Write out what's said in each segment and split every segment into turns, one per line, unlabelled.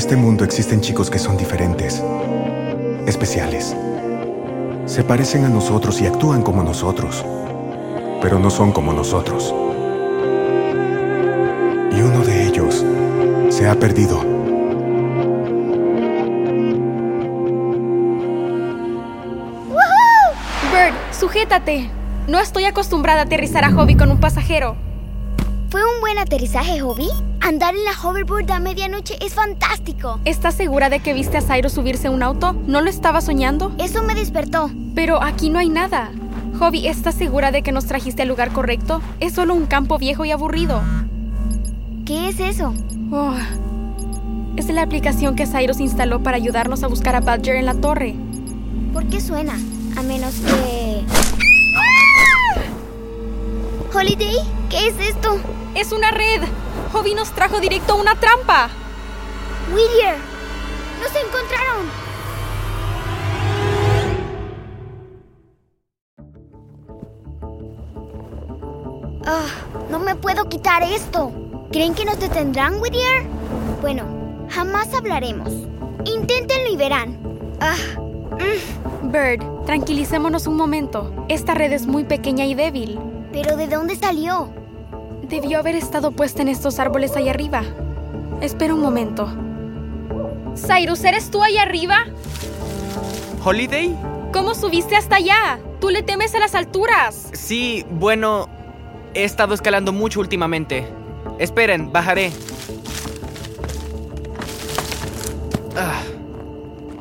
este mundo existen chicos que son diferentes, especiales. Se parecen a nosotros y actúan como nosotros, pero no son como nosotros. Y uno de ellos se ha perdido.
Bird, sujétate. No estoy acostumbrada a aterrizar a Hobby con un pasajero.
¿Fue un buen aterrizaje, Hobby? Andar en la hoverboard a medianoche es fantástico.
¿Estás segura de que viste a Cyrus subirse a un auto? ¿No lo estaba soñando?
Eso me despertó.
Pero aquí no hay nada. Hobby, ¿estás segura de que nos trajiste al lugar correcto? Es solo un campo viejo y aburrido.
¿Qué es eso?
Oh, es la aplicación que Cyrus instaló para ayudarnos a buscar a Badger en la torre.
¿Por qué suena? A menos que... ¿Holiday? ¿Qué es esto?
¡Es una red! Hobby nos trajo directo a una trampa.
Whittier, nos encontraron. Ah, no me puedo quitar esto. ¿Creen que nos detendrán, Whittier? Bueno, jamás hablaremos. Inténtenlo y verán. Ah, mm.
Bird, tranquilicémonos un momento. Esta red es muy pequeña y débil.
¿Pero de dónde salió?
Debió haber estado puesta en estos árboles ahí arriba. Espera un momento. Cyrus, ¿eres tú ahí arriba?
¿Holiday?
¿Cómo subiste hasta allá? Tú le temes a las alturas.
Sí, bueno, he estado escalando mucho últimamente. Esperen, bajaré. Ah,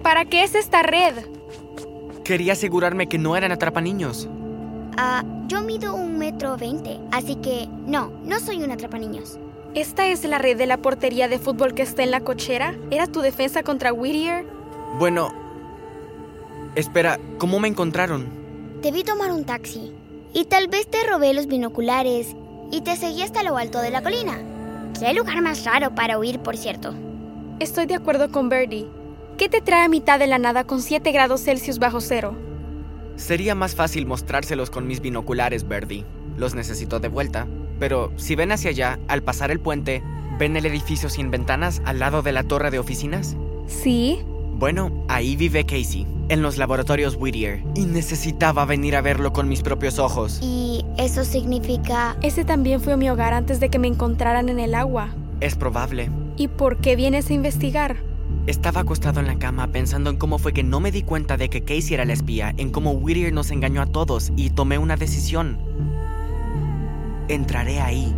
¿Para qué es esta red?
quería asegurarme que no eran atrapaniños.
Ah, yo mido un metro veinte, así que no, no soy un atrapaniños.
¿Esta es la red de la portería de fútbol que está en la cochera? ¿Era tu defensa contra Whittier?
Bueno, espera, ¿cómo me encontraron?
Debí tomar un taxi. Y tal vez te robé los binoculares y te seguí hasta lo alto de la colina. Qué lugar más raro para huir, por cierto.
Estoy de acuerdo con Birdie. ¿Qué te trae a mitad de la nada con 7 grados Celsius bajo cero?
Sería más fácil mostrárselos con mis binoculares, Birdie. Los necesito de vuelta. Pero si ven hacia allá, al pasar el puente, ¿ven el edificio sin ventanas al lado de la torre de oficinas?
Sí.
Bueno, ahí vive Casey, en los laboratorios Whittier, y necesitaba venir a verlo con mis propios ojos.
Y eso significa...
Ese también fue mi hogar antes de que me encontraran en el agua.
Es probable.
¿Y por qué vienes a investigar?
Estaba acostado en la cama pensando en cómo fue que no me di cuenta de que Casey era la espía, en cómo Whittier nos engañó a todos y tomé una decisión. Entraré ahí.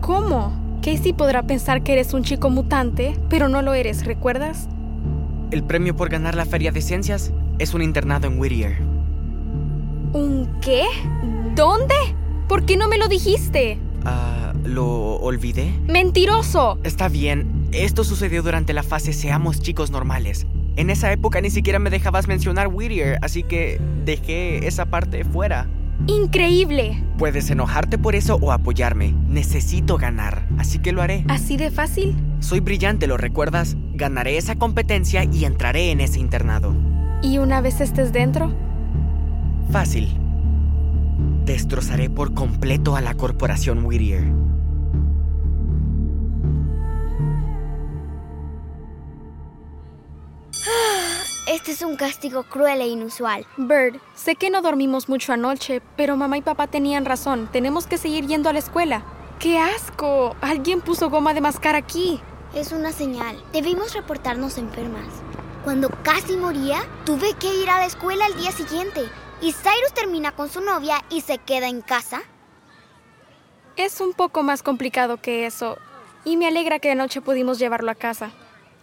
¿Cómo? Casey podrá pensar que eres un chico mutante, pero no lo eres, ¿recuerdas?
El premio por ganar la feria de ciencias es un internado en Whittier.
¿Un qué? ¿Dónde? ¿Por qué no me lo dijiste?
Ah, ¿lo olvidé?
¡Mentiroso!
Está bien, esto sucedió durante la fase Seamos chicos normales. En esa época ni siquiera me dejabas mencionar Whittier, así que dejé esa parte fuera.
¡Increíble!
Puedes enojarte por eso o apoyarme. Necesito ganar, así que lo haré.
¿Así de fácil?
Soy brillante, ¿lo recuerdas? Ganaré esa competencia y entraré en ese internado.
¿Y una vez estés dentro?
Fácil. Destrozaré por completo a la corporación Whittier.
Es un castigo cruel e inusual.
Bird, sé que no dormimos mucho anoche, pero mamá y papá tenían razón. Tenemos que seguir yendo a la escuela. ¡Qué asco! Alguien puso goma de mascar aquí.
Es una señal. Debimos reportarnos enfermas. Cuando casi moría, tuve que ir a la escuela al día siguiente. Y Cyrus termina con su novia y se queda en casa.
Es un poco más complicado que eso. Y me alegra que anoche pudimos llevarlo a casa.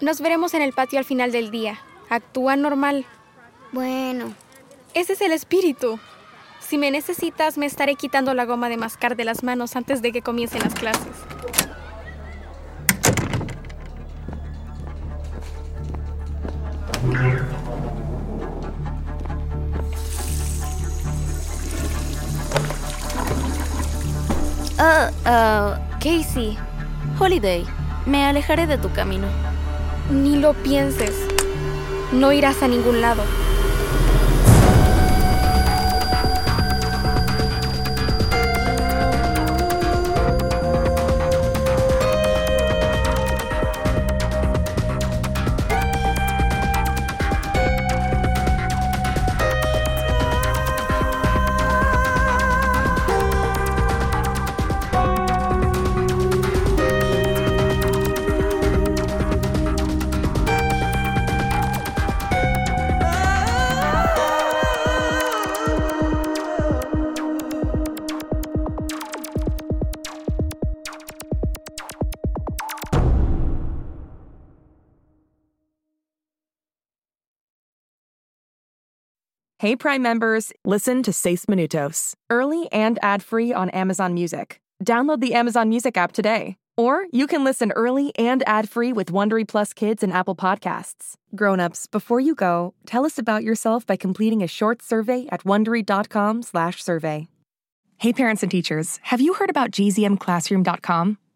Nos veremos en el patio al final del día. Actúa normal.
Bueno,
Ese es el espíritu. Si me necesitas, me estaré quitando la goma de mascar de las manos antes de que comiencen las clases.
Ah, Casey. Holiday. Me alejaré de tu camino.
Ni lo pienses. No irás a ningún lado.
Hey Prime members, listen to Seis Minutos, early and ad-free on Amazon Music. Download the Amazon Music app today. Or you can listen early and ad-free with Wondery Plus Kids and Apple Podcasts. Grown-ups, before you go, tell us about yourself by completing a short survey at wondery.com/survey. Hey parents and teachers, have you heard about gzmclassroom.com?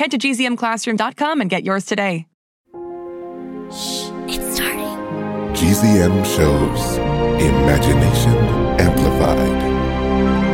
Head to gzmclassroom.com and get yours today.
Shh, it's starting.
GZM shows Imagination Amplified.